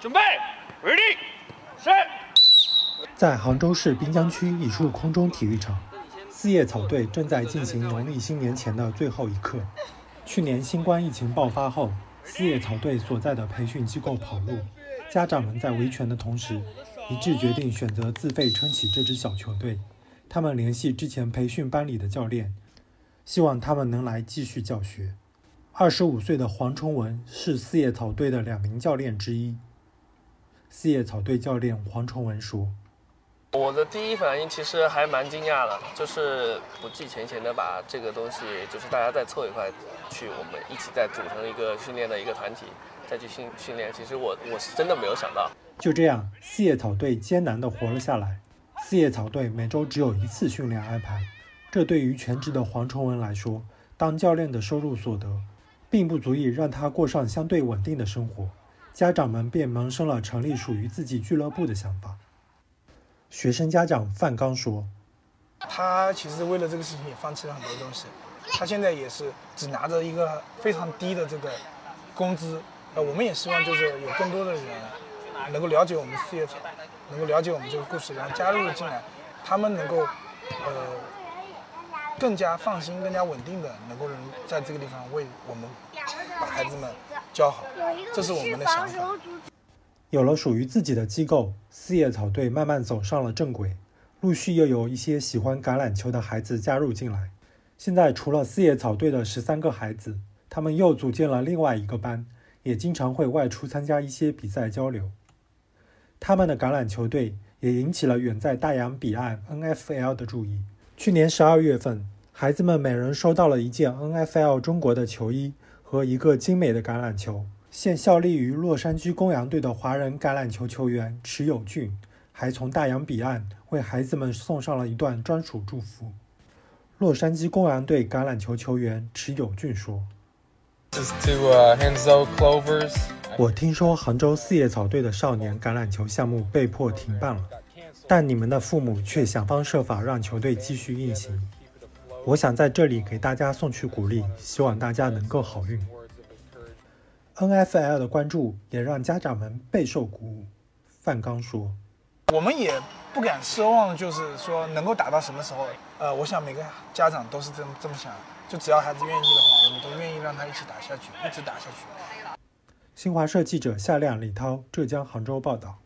准备，ready，set。在杭州市滨江区一处空中体育场，四叶草队正在进行农历新年前的最后一课。去年新冠疫情爆发后，四叶草队所在的培训机构跑路，家长们在维权的同时，一致决定选择自费撑起这支小球队。他们联系之前培训班里的教练，希望他们能来继续教学。二十五岁的黄崇文是四叶草队的两名教练之一。四叶草队教练黄崇文说：“我的第一反应其实还蛮惊讶的，就是不计前嫌的把这个东西，就是大家再凑一块去，我们一起再组成一个训练的一个团体，再去训训练。其实我我是真的没有想到。就这样，四叶草队艰难地活了下来。四叶草队每周只有一次训练安排，这对于全职的黄崇文来说，当教练的收入所得，并不足以让他过上相对稳定的生活。家长们便萌生了成立属于自己俱乐部的想法。学生家长范刚说：“他其实为了这个事情也放弃了很多东西，他现在也是只拿着一个非常低的这个工资。呃，我们也希望就是有更多的人能够了解我们四叶草，能够了解我们这个故事，然后加入进来，他们能够呃更加放心、更加稳定的能够能在这个地方为我们把孩子们。”教好，这是我们的想法。有了属于自己的机构，四叶草队慢慢走上了正轨，陆续又有一些喜欢橄榄球的孩子加入进来。现在除了四叶草队的十三个孩子，他们又组建了另外一个班，也经常会外出参加一些比赛交流。他们的橄榄球队也引起了远在大洋彼岸 NFL 的注意。去年十二月份，孩子们每人收到了一件 NFL 中国的球衣。和一个精美的橄榄球。现效力于洛杉矶公羊队的华人橄榄球球员池友俊，还从大洋彼岸为孩子们送上了一段专属祝福。洛杉矶公羊队橄榄球球员池友俊说：“我听说杭州四叶草队的少年橄榄球项目被迫停办了，但你们的父母却想方设法让球队继续运行。”我想在这里给大家送去鼓励，希望大家能够好运。NFL 的关注也让家长们备受鼓舞。范刚说：“我们也不敢奢望，就是说能够打到什么时候。呃，我想每个家长都是这么这么想，就只要孩子愿意的话，我们都愿意让他一起打下去，一直打下去。”新华社记者夏亮、李涛，浙江杭州报道。